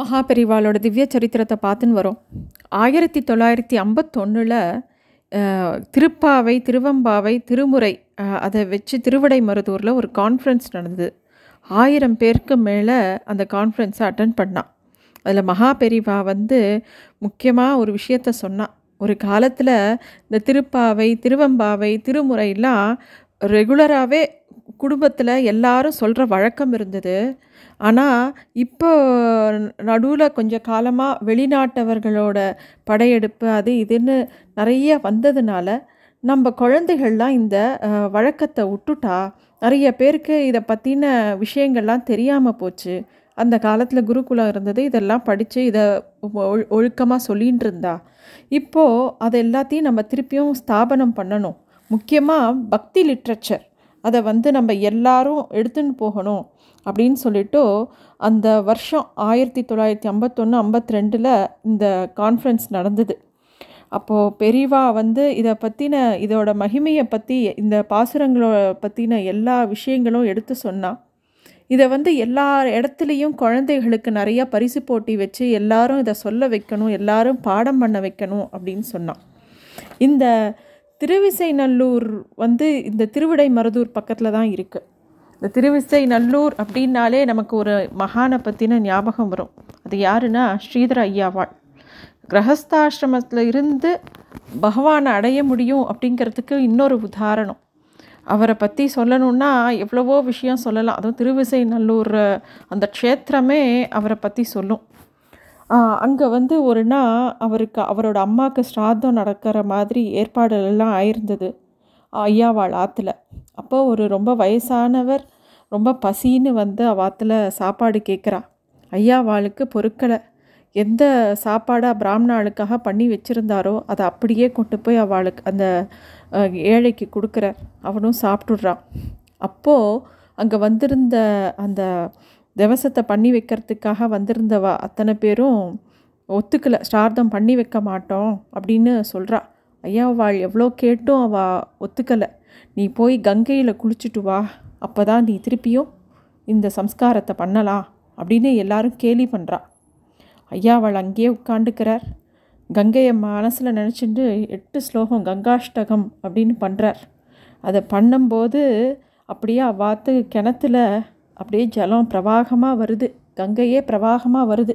மகாபெரிவாளோட திவ்ய சரித்திரத்தை பார்த்துன்னு வரோம். ஆயிரத்தி தொள்ளாயிரத்தி ஐம்பத்தொன்னில் திருப்பாவை திருவம்பாவை திருமுறை அதை வச்சு திருவிடை மருதூரில் ஒரு கான்ஃபரன்ஸ் நடந்தது. ஆயிரம் பேருக்கு மேலே அந்த கான்ஃபரன்ஸை அட்டன் பண்ணான் அதில் மகாபெரிவா வந்து முக்கியமாக ஒரு விஷயத்த சொன்னான் ஒரு காலத்தில் இந்த திருப்பாவை திருவம்பாவை திருமுறையெல்லாம் ரெகுலராகவே குடும்பத்தில் எல்லாரும் சொல்கிற வழக்கம் இருந்தது. ஆனால் இப்போ நடுவில் கொஞ்சம் காலமாக வெளிநாட்டவர்களோட படையெடுப்பு அது இதுன்னு நிறைய வந்ததுனால நம்ம குழந்தைகள்லாம் இந்த வழக்கத்தை விட்டுட்டா நிறைய பேருக்கு இதை பற்றின விஷயங்கள்லாம் தெரியாமல் போச்சு. அந்த காலத்தில் குருகுலம் இருந்தது இதெல்லாம் படித்து இதை ஒழு ஒழுக்கமாக சொல்லின்னு இருந்தா. இப்போது அது எல்லாத்தையும் நம்ம திருப்பியும் ஸ்தாபனம் பண்ணணும். முக்கியமாக பக்தி லிட்ரேச்சர் அதை வந்து நம்ம எல்லாரும் எடுத்துன்னு போகணும் அப்படின்னு சொல்லிட்டு அந்த வருஷம் ஆயிரத்தி தொள்ளாயிரத்தி ஐம்பத்தொன்று ஐம்பத்தி ரெண்டில் இந்த கான்ஃபரன்ஸ் நடந்தது. அப்போது பெரிவா வந்து இதை பற்றின இதோட மகிமையை பற்றி இந்த பாசுரங்களோட பற்றின எல்லா விஷயங்களும் எடுத்து சொன்னான் இதை வந்து எல்லா இடத்துலையும் குழந்தைகளுக்கு நிறைய பரிசு போட்டி வச்சு எல்லாரும் இதை சொல்ல வைக்கணும் எல்லாரும் பாடம் பண்ண வைக்கணும் அப்படின்னு சொன்னான் இந்த திருவிசைநல்லூர் வந்து இந்த திருவிடை மருதூர் பக்கத்தில் தான் இருக்குது இந்த திருவிசை நல்லூர் அப்படின்னாலே நமக்கு ஒரு மகானை பற்றின ஞாபகம் வரும். அது யாருன்னா ஸ்ரீதர ஐயாவாள். கிரகஸ்தாசிரமத்தில் இருந்து பகவானை அடைய முடியும் அப்படிங்கிறதுக்கு இன்னொரு உதாரணம். அவரை பற்றி சொல்லணுன்னா எவ்வளவோ விஷயம் சொல்லலாம். அதுவும் திருவிசை நல்லூர் அந்த க்ஷேத்திரமே அவரை பற்றி சொல்லும். அங்கே வந்து ஒரு நாள் அவருக்கு அவரோட அம்மாவுக்கு ஸ்ராத்தம் நடக்கிற மாதிரி ஏற்பாடுகள்லாம் ஆயிருந்தது. ஐயாவாள் ஆற்றுல அப்போ ஒரு ரொம்ப வயசானவர் ரொம்ப பசின்னு வந்து அவ ஆற்றுல சாப்பாடு கேட்குறா. ஐயாவாளுக்கு பொருட்களை எந்த சாப்பாடாக பிராமணாளுக்காக பண்ணி வச்சுருந்தாரோ அதை அப்படியே கொண்டு போய் அவளுக்கு அந்த ஏழைக்கு கொடுக்குறார். அவனும் சாப்பிட்டுடுறான். அப்போது அங்கே வந்திருந்த அந்த திவசத்தை பண்ணி வைக்கிறதுக்காக வந்திருந்தவா அத்தனை பேரும் ஒத்துக்கலை ஸ்ரார்த்தம் பண்ணி வைக்க மாட்டோம் அப்படின்னு சொல்கிறா ஐயா அவள் எவ்வளோ கேட்டும் அவள் ஒத்துக்கலை. நீ போய் கங்கையில் குளிச்சுட்டு வா அப்போ தான் நீ திருப்பியும் இந்த சம்ஸ்காரத்தை பண்ணலாம் அப்படின்னு எல்லாரும் கேலி பண்ணுறா ஐயா அவள் அங்கேயே உட்காந்துக்கிறார் கங்கையை மனசில் நினச்சிட்டு எட்டு ஸ்லோகம் கங்காஷ்டகம் அப்படின்னு பண்ணுறார் அதை பண்ணும்போது அப்படியே அவ்வாத்து கிணத்துல அப்படியே ஜலம் பிரவாகமாக வருது. கங்கையே பிரவாகமாக வருது.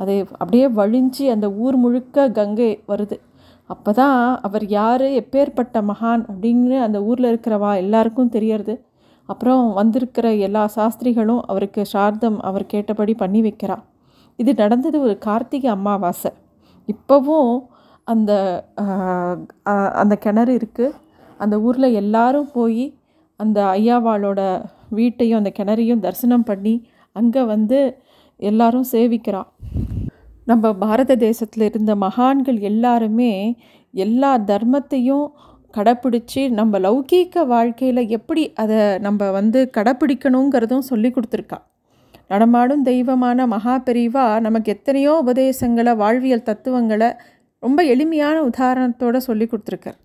அது அப்படியே வழிஞ்சு அந்த ஊர் முழுக்க கங்கை வருது. அப்போ தான் அவர் யார் எப்பேற்பட்ட மகான் அப்படின்னு அந்த ஊரில் இருக்கிறவா எல்லாருக்கும் தெரியறது. அப்புறம் வந்திருக்கிற எல்லா சாஸ்திரிகளும் அவருக்கு சார்தம் அவர் கேட்டபடி பண்ணி வைக்கிறா. இது நடந்தது ஒரு கார்த்திகை அமாவாசை. இப்போவும் அந்த அந்த கிணறு இருக்குது அந்த ஊரில் எல்லாரும் போய் அந்த ஐயாவாளோட வீட்டையும் அந்த கிணறையும் தரிசனம் பண்ணி அங்கே வந்து எல்லாரும் சேவிக்கிறா. நம்ம பாரத தேசத்தில் இருந்த மகான்கள் எல்லாருமே எல்லா தர்மத்தையும் கடைப்பிடிச்சி நம்ம லௌகீக வாழ்க்கையில் எப்படி அதை நம்ம வந்து கடைப்பிடிக்கணுங்கிறதும் சொல்லி கொடுத்துருக்கா. நடமாடும் தெய்வமான மகா பெரிவா நமக்கு எத்தனையோ உபதேசங்களை வாழ்வியல் தத்துவங்களை ரொம்ப எளிமையான உதாரணத்தோட சொல்லி கொடுத்துருக்கார்.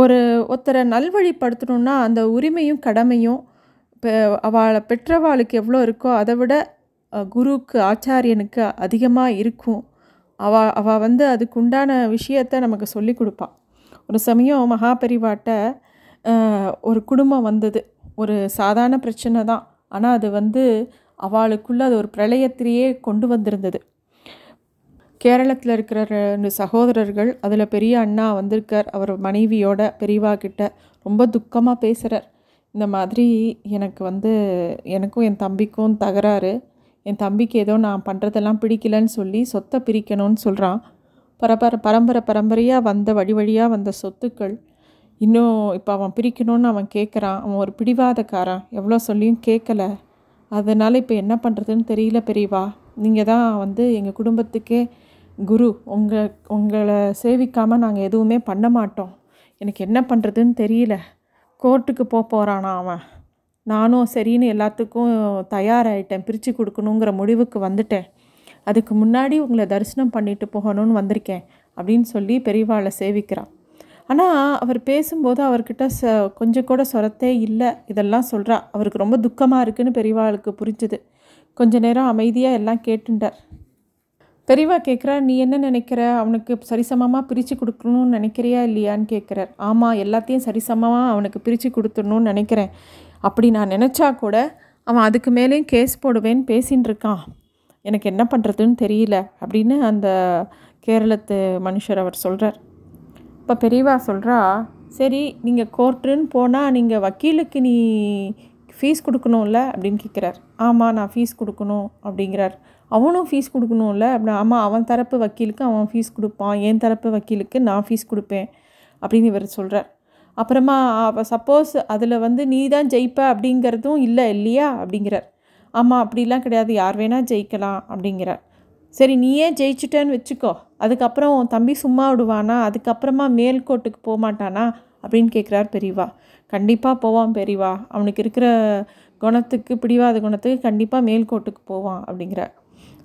ஒரு ஒருத்தரை நல்வழிப்படுத்தணுன்னா அந்த உரிமையும் கடமையும் அவளை பெற்றவாளுக்கு எவ்வளோ இருக்கோ அதை விட குருவுக்கு ஆச்சாரியனுக்கு அதிகமாக இருக்கும். அவ அவள் வந்து அதுக்குண்டான விஷயத்தை நமக்கு சொல்லி கொடுப்பாள் ஒரு சமயம் மகாபெரிவாட்ட ஒரு குடும்பம் வந்தது. ஒரு சாதாரண பிரச்சனை தான். ஆனால் அது வந்து அவளுக்குள்ளே அது ஒரு பிரளயத்திலேயே கொண்டு வந்திருந்தது. கேரளத்தில் இருக்கிற ரெண்டு சகோதரர்கள் அதில் பெரிய அண்ணா வந்திருக்கார். அவர் மனைவியோட பெரியவா கிட்ட ரொம்ப துக்கமாக பேசுகிறார் இந்த மாதிரி எனக்கு வந்து எனக்கும் என் தம்பிக்கும் தகராறு. என் தம்பிக்கு ஏதோ நான் பண்ணுறதெல்லாம் பிடிக்கலன்னு சொல்லி சொத்தை பிரிக்கணும்னு சொல்கிறான் பரபர பரம்பரை பரம்பரையாக வந்த வழி வழியாக வந்த சொத்துக்கள். இன்னும் இப்போ அவன் பிரிக்கணும்னு அவன் கேட்குறான் அவன் ஒரு பிடிவாதக்காரன். எவ்வளோ சொல்லியும் கேட்கல அதனால் இப்போ என்ன பண்ணுறதுன்னு தெரியல பெரியவா. நீங்கள் தான் வந்து எங்கள் குடும்பத்துக்கே குரு. உங்கள் உங்களை சேவிக்காமல் நாங்கள் எதுவுமே பண்ண மாட்டோம். எனக்கு என்ன பண்ணுறதுன்னு தெரியல. கோர்ட்டுக்கு போக போகிறானா அவன்? நானும் சரின்னு எல்லாத்துக்கும் தயாராகிட்டேன் பிரித்து கொடுக்கணுங்கிற முடிவுக்கு வந்துட்டேன். அதுக்கு முன்னாடி உங்களை தரிசனம் பண்ணிட்டு போகணும்னு வந்திருக்கேன் அப்படின்னு சொல்லி பெரியவாளை சேவிக்கிறான். ஆனால் அவர் பேசும்போது அவர்கிட்ட ச கொஞ்சம் கூட சொரத்தே இல்லை. இதெல்லாம் சொல்கிறா அவருக்கு ரொம்ப துக்கமாக இருக்குன்னு பெரியவாளுக்கு புரிஞ்சுது. கொஞ்ச நேரம் அமைதியாக எல்லாம் கேட்டுட்டார் பெரியவா கேட்குறார் நீ என்ன நினைக்கிற? அவனுக்கு சரிசமமாக பிரித்து கொடுக்கணும்னு நினைக்கிறியா இல்லையான்னு கேட்குறார் ஆமாம் எல்லாத்தையும் சரிசமமாக அவனுக்கு பிரித்து கொடுத்துடணும்னு நினைக்கிறேன். அப்படி நான் நினச்சா கூட அவன் அதுக்கு மேலேயும் கேஸ் போடுவேன்னு பேசின்னு இருக்கான். எனக்கு என்ன பண்ணுறதுன்னு தெரியல அப்படின்னு அந்த கேரளத்து மனுஷர் அவர் சொல்கிறார் இப்போ பெரியவா சொல்கிறா சரி நீங்கள் கோர்ட்டுன்னு போனால் நீங்கள் வக்கீலுக்கு நீ ஃபீஸ் கொடுக்கணும்ல? அப்படின்னு கேட்குறார் ஆமாம் நான் ஃபீஸ் கொடுக்கணும் அப்படிங்கிறார். அவனும் ஃபீஸ் கொடுக்கணும்ல. அப்படி ஆமாம் அவன் தரப்பு வக்கீலுக்கு அவன் ஃபீஸ் கொடுப்பான். என் தரப்பு வக்கீலுக்கு நான் ஃபீஸ் கொடுப்பேன் அப்படின்னு இவர் சொல்கிறார் அப்புறமா சப்போஸ் அதில் வந்து நீ தான் ஜெயிப்ப அப்படிங்கிறதும் இல்லை இல்லையா? அப்படிங்கிறார். ஆமாம் அப்படிலாம் கிடையாது. யார் வேணால் ஜெயிக்கலாம் அப்படிங்கிறார். சரி நீயே ஜெயிச்சிட்டேன்னு வச்சுக்கோ. அதுக்கப்புறம் உன் தம்பி சும்மா விடுவானா? அதுக்கப்புறமா மேல்கோட்டுக்கு போக மாட்டானா? அப்படின்னு கேட்குறார் பெரியவா. கண்டிப்பாக போவான் பெரியவா. அவனுக்கு இருக்கிற குணத்துக்கு பிடிவாத குணத்துக்கு கண்டிப்பாக மேல்கோட்டுக்கு போவான் அப்படிங்கிறார்.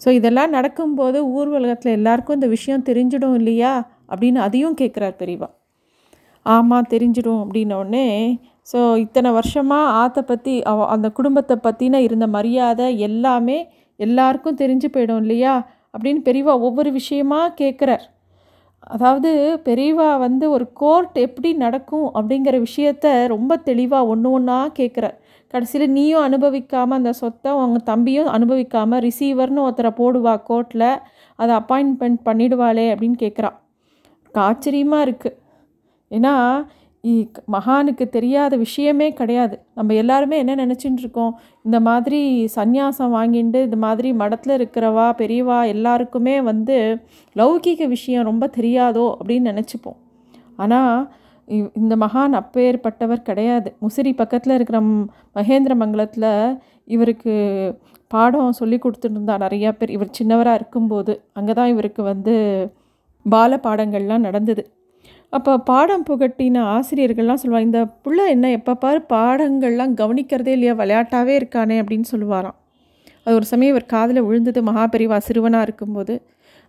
ஸோ இதெல்லாம் நடக்கும்போது ஊர் உலகத்தில் எல்லாருக்கும் இந்த விஷயம் தெரிஞ்சிடும் இல்லையா? அப்படின்னு அதையும் கேட்குறார் பெரியவா. ஆமாம் தெரிஞ்சிடும் அப்படின்னோடனே ஸோ இத்தனை வருஷமாக ஆத்தை பற்றி அவ அந்த குடும்பத்தை பற்றின இருந்த மரியாதை எல்லாமே எல்லாருக்கும் தெரிஞ்சு போயிடும் இல்லையா? அப்படின்னு பெரியவா ஒவ்வொரு விஷயமாக கேட்குறார். அதாவது பெரியவா வந்து ஒரு கோர்ட் எப்படி நடக்கும் அப்படிங்கிற விஷயத்த ரொம்ப தெளிவாக ஒன்று ஒன்றா கேட்குறார். கடைசியில் நீயும் அனுபவிக்காமல் அந்த சொத்தை உங்கள் தம்பியும் அனுபவிக்காமல் ரிசீவர்னு ஒருத்தரை போடுவா கோர்ட்டில் அதை அப்பாயின்மெண்ட் பண்ணிடுவாளே அப்படின்னு கேட்குறான் ஆச்சரியமாக இருக்குது ஏன்னா இ- மகானுக்கு தெரியாத விஷயமே கிடையாது. நம்ம எல்லாருமே என்ன நினச்சிட்டு இருக்கோம்? இந்த மாதிரி சந்நியாசம் வாங்கிட்டு இந்த மாதிரி மடத்தில் இருக்கிறவா பெரியவா எல்லாருக்குமே வந்து லௌகிக விஷயம் ரொம்ப தெரியாதோ அப்படின்னு நினச்சிப்போம். ஆனால் இந்த மகான் அப்பேற்பட்டவர் கிடையாது. முசிறி பக்கத்தில் இருக்கிற மகேந்திர மங்கலத்தில் இவருக்கு பாடம் சொல்லி கொடுத்துருந்தா நிறையா பேர். இவர் சின்னவராக இருக்கும்போது அங்கே தான் இவருக்கு வந்து பால பாடங்கள்லாம் நடந்தது. அப்போ பாடம் புகட்டின ஆசிரியர்கள்லாம் சொல்லுவாங்க இந்த புள்ள என்ன எப்போ பாரு பாடங்கள்லாம் கவனிக்கிறதே இல்லையா? விளையாட்டாகவே இருக்கானே? அப்படின்னு சொல்லுவாராம். அது ஒரு சமயம் இவர் காதில் விழுந்தது. மகாபெரிவா சிறுவனாக இருக்கும்போது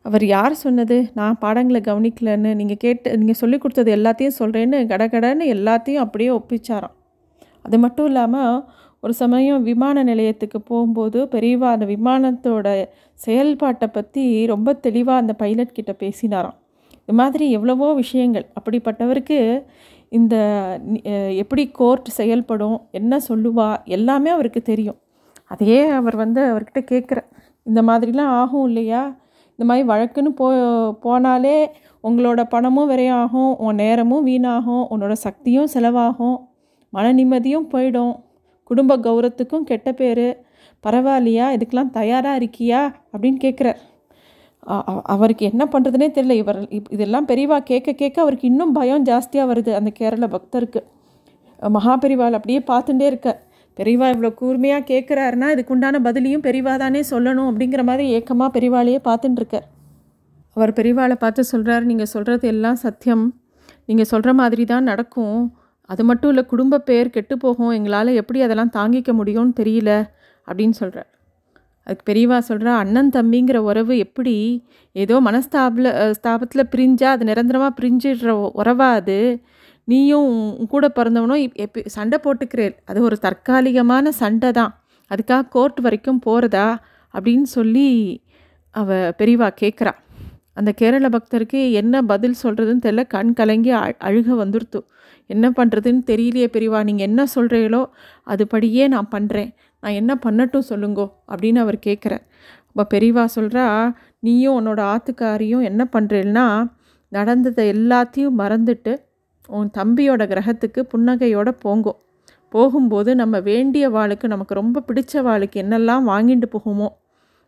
அவர் யார் சொன்னது? நான் பாடங்களை கவனிக்கலன்னு நீங்கள் கேட்டு நீங்கள் சொல்லி கொடுத்தது எல்லாத்தையும் சொல்கிறேன்னு கடகடன்னு எல்லாத்தையும் அப்படியே ஒப்பிச்சாராம். அது மட்டும் இல்லாமல் ஒரு சமயம் விமான நிலையத்துக்கு போகும்போது பெரியவா அந்த விமானத்தோட செயல்பாட்டை பற்றி ரொம்ப தெளிவாக அந்த பைலட் கிட்ட பேசினாராம். இது மாதிரி எவ்வளவோ விஷயங்கள். அப்படிப்பட்டவருக்கு இந்த எப்படி கோர்ட் செயல்படும் என்ன சொல்லுவா எல்லாமே அவருக்கு தெரியும். அதையே அவர் வந்து அவர்கிட்ட கேட்குற இந்த மாதிரிலாம் ஆகும் இல்லையா? இந்த மாதிரி வழக்குன்னு போ போனாலே உங்களோட பணமும் விரையாகும் உன் நேரமும் வீணாகும் உன்னோட சக்தியும் செலவாகும் மன நிம்மதியும் போயிடும். குடும்ப கௌரவத்துக்கும் கெட்ட பேர். பரவாயில்லையா? இதுக்கெலாம் தயாராக இருக்கியா? அப்படின்னு கேட்குறார் அவருக்கு என்ன பண்ணுறதுனே தெரியல. இவர் இப்- இதெல்லாம் பெரியவா கேட்க கேட்க அவருக்கு இன்னும் பயம் ஜாஸ்தியாக வருது அந்த கேரள பக்தருக்கு. மகாபெரிவால் அப்படியே பார்த்துட்டே இருக்க பெரியவா இவ்வளோ கூர்மையாக கேட்குறாருன்னா இதுக்குண்டான பதிலையும் பெரியவா தானே சொல்லணும் அப்படிங்கிற மாதிரி ஏக்கமாக பெரியவாளையே பார்த்துட்டுருக்கார் அவர் பெரியவாளை பார்த்து சொல்கிறாரு நீங்கள் சொல்கிறது எல்லாம் சத்தியம். நீங்கள் சொல்கிற மாதிரி தான் நடக்கும். அது மட்டும் இல்லை குடும்ப பேர் கெட்டு போகும். எங்களால் எப்படி அதெல்லாம் தாங்கிக்க முடியும்னு தெரியல அப்படின்னு சொல்கிறார் அதுக்கு பெரியவா சொல்கிறா அண்ணன் தம்பிங்கிற உறவு எப்படி? ஏதோ மனஸ்தாபில் ஸ்தாபத்தில் பிரிஞ்சால் அது நிரந்தரமாக பிரிஞ்சிடுற உறவா அது? நீயும் கூட பிறந்தவனும் இப்- சண்டை போட்டுக்கிறேன். அது ஒரு தற்காலிகமான சண்டை தான். அதுக்காக கோர்ட் வரைக்கும் போகிறதா அப்படின்னு சொல்லி அவ பெரிவா கேட்குறா அந்த கேரள பக்தருக்கு என்ன பதில் சொல்கிறதுன்னு தெரியல. கண் கலங்கி அழ- அழுக வந்துருத்து. என்ன பண்ணுறதுன்னு தெரியலையே பெரியவா நீங்கள் என்ன சொல்கிறீங்களோ அதுபடியே நான் பண்ணுறேன் நான் என்ன பண்ணட்டும் சொல்லுங்கோ அப்படின்னு அவர் கேட்குறார் அப்போ பெரியவா சொல்கிறா நீயும் உன்னோட ஆத்துக்காரியும் என்ன பண்ணுறேன்னா நடந்ததை எல்லாத்தையும் மறந்துட்டு உன் தம்பியோட கிரகத்துக்கு புன்னகையோட போங்கோ. போகும்போது நம்ம வேண்டிய வாளுக்கு நமக்கு ரொம்ப பிடிச்ச வாளுக்கு என்னெல்லாம் வாங்கிட்டு போகுமோ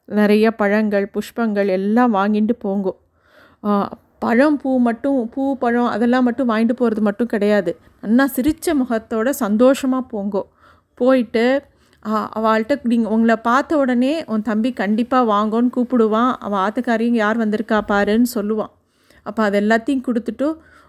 நிறைய பழங்கள் புஷ்பங்கள் எல்லாம் வாங்கிட்டு போங்கோ. பழம் பூ மட்டும் பூ பழம் அதெல்லாம் மட்டும் வாங்கிட்டு போகிறது மட்டும் கிடையாது. நல்லா சிரித்த முகத்தோட சந்தோஷமாக போங்கோ. போயிட்டு அவள்கிட்ட நீங்கள் உங்களை பார்த்த உடனே உன் தம்பி கண்டிப்பாக வாங்கோன்னு கூப்பிடுவான். அவள் ஆத்துக்காரையும் யார் வந்திருக்கா பாருன்னு சொல்லுவான். அப்போ அது எல்லாத்தையும் கொடுத்துட்டு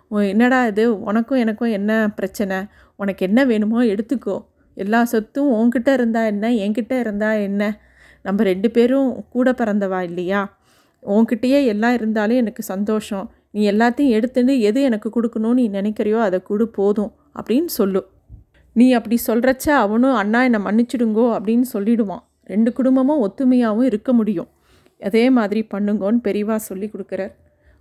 என்னடா இது? உனக்கும் எனக்கும் என்ன பிரச்சனை? உனக்கு என்ன வேணுமோ எடுத்துக்கோ. எல்லா சொத்தும் உன்கிட்ட இருந்தால் என்ன? என்கிட்ட இருந்தால் என்ன? நம்ம ரெண்டு பேரும் கூட பிறந்தவா இல்லையா? உன்கிட்டயே எல்லாம் இருந்தாலும் எனக்கு சந்தோஷம். நீ எல்லாத்தையும் எடுத்துன்னு எது எனக்கு கொடுக்கணும்னு நீ நினைக்கிறியோ அதை கொடு போதும் அப்படின்னு சொல்லு. நீ அப்படி சொல்கிறச்ச அவனும் அண்ணா என்னை மன்னிச்சிடுங்கோ அப்படின்னு சொல்லிடுவான். ரெண்டு குடும்பமும் ஒத்துமையாகவும் இருக்க முடியும். அதே மாதிரி பண்ணுங்கோன்னு பெரியவா சொல்லி கொடுக்குறார்.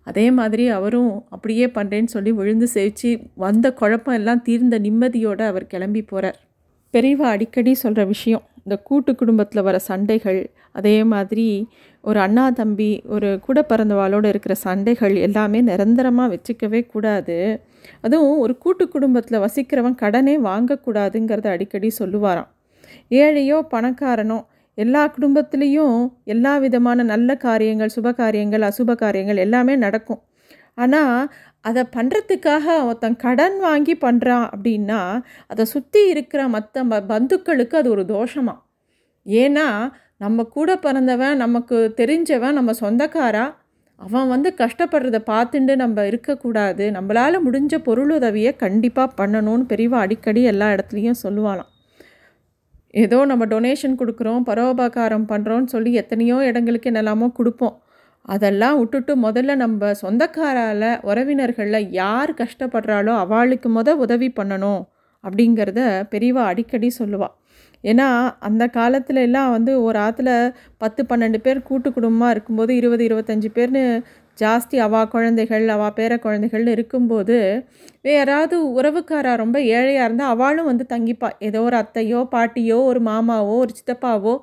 அதே மாதிரி அவரும் அப்படியே பண்ணுறேன்னு சொல்லி விழுந்து சேவிச்சு வந்த குழப்பம் எல்லாம் தீர்ந்த நிம்மதியோடு அவர் கிளம்பி போகிறார் பெரியவா அடிக்கடி சொல்கிற விஷயம் இந்த கூட்டு குடும்பத்தில் வர சண்டைகள் அதே மாதிரி ஒரு அண்ணா தம்பி ஒரு கூட பிறந்தவாளோடு இருக்கிற சண்டைகள் எல்லாமே நிரந்தரமாக வச்சுக்கவே கூடாது. அதுவும் ஒரு கூட்டு குடும்பத்தில் வசிக்கிறவன் கடனே வாங்கக்கூடாதுங்கிறத அடிக்கடி சொல்லுவாராம். ஏழையோ பணக்காரனோ எல்லா குடும்பத்துலேயும் எல்லா விதமான நல்ல காரியங்கள் சுப காரியங்கள் அசுப காரியங்கள் எல்லாமே நடக்கும். ஆனால் அதை பண்ணுறதுக்காக ஒருத்தன் கடன் வாங்கி பண்ணுறான் அப்படின்னா அதை சுற்றி இருக்கிற மற்ற ப பந்துக்களுக்கு அது ஒரு தோஷமாக ஏன்னா நம்ம கூட பிறந்தவன் நமக்கு தெரிஞ்சவன் நம்ம சொந்தக்காரா? அவன் வந்து கஷ்டப்படுறத பார்த்துட்டு நம்ம இருக்கக்கூடாது. நம்மளால் முடிஞ்ச பொருளுதவியை கண்டிப்பாக பண்ணணும்னு பெரியவா அடிக்கடி எல்லா இடத்துலையும் சொல்லுவாளாம். ஏதோ நம்ம டொனேஷன் கொடுக்குறோம் பரோபகாரம் பண்ணுறோன்னு சொல்லி எத்தனையோ இடங்களுக்கு என்னெல்லாமோ கொடுப்போம். அதெல்லாம் விட்டுட்டு முதல்ல நம்ம சொந்தக்காரால் உறவினர்களில் யார் கஷ்டப்படுறாளோ அவளுக்கு முத உதவி பண்ணணும் அப்படிங்கிறத பெரியவா அடிக்கடி சொல்லுவாள் ஏன்னா அந்த காலத்துல எல்லாம் வந்து ஒரு ஆற்றுல பத்து பன்னெண்டு பேர் கூட்டு குடும்பமாக இருக்கும்போது இருபது இருபத்தஞ்சி பேர்னு ஜாஸ்தி அவா குழந்தைகள் அவா பேர குழந்தைகள்னு இருக்கும்போது யாராவது உறவுக்காரா ரொம்ப ஏழையாக இருந்தால் அவளும் வந்து தங்கிப்பா. ஏதோ ஒரு அத்தையோ பாட்டியோ ஒரு மாமாவோ ஒரு சித்தப்பாவோ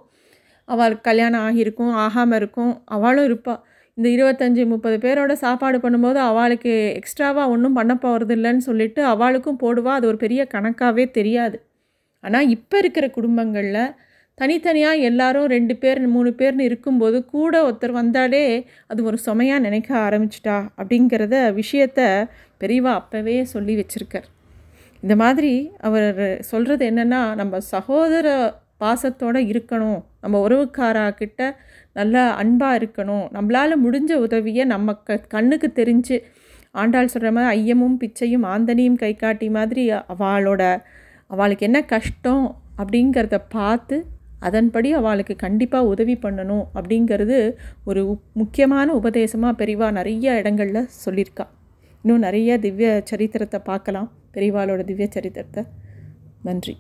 அவளுக்கு கல்யாணம் ஆகியிருக்கும் ஆகாமல் இருக்கும் அவளும் இருப்பாள் இந்த இருபத்தஞ்சி முப்பது பேரோட சாப்பாடு பண்ணும்போது அவளுக்கு எக்ஸ்ட்ராவாக ஒன்றும் பண்ண போகிறது இல்லைன்னு சொல்லிட்டு அவளுக்கும் போடுவா. அது ஒரு பெரிய கணக்காகவே தெரியாது. ஆனால் இப்போ இருக்கிற குடும்பங்களில் தனித்தனியாக எல்லாரும் ரெண்டு பேர் மூணு பேர்னு இருக்கும்போது கூட ஒருத்தர் வந்தாலே அது ஒரு சுமையாக நினைக்க ஆரம்பிச்சிட்டா அப்படிங்கிறத விஷயத்த பெரியவா அப்போவே சொல்லி வச்சுருக்கார். இந்த மாதிரி அவர் சொல்கிறது என்னென்னா நம்ம சகோதர பாசத்தோடு இருக்கணும். நம்ம உறவுக்காராக்கிட்ட நல்லா நல்ல அன்பாக இருக்கணும். நம்மளால் முடிஞ்ச உதவியை நம்ம க கண்ணுக்கு தெரிஞ்சு ஆண்டாள் சொல்கிற மாதிரி ஐயமும் பிச்சையும் ஆந்தனியும் கை காட்டி மாதிரி அவளோட அவளுக்கு என்ன கஷ்டம் அப்படிங்கிறத பார்த்து அதன்படி அவளுக்கு கண்டிப்பாக உதவி பண்ணணும் அப்படிங்கிறது ஒரு முக்கியமான உபதேசமாக பெரிவா நிறைய இடங்களில் சொல்லியிருக்கா. இன்னும் நிறைய திவ்ய சரித்திரத்தை பார்க்கலாம். பெரிவாளோட திவ்ய சரித்திரத்தை. நன்றி.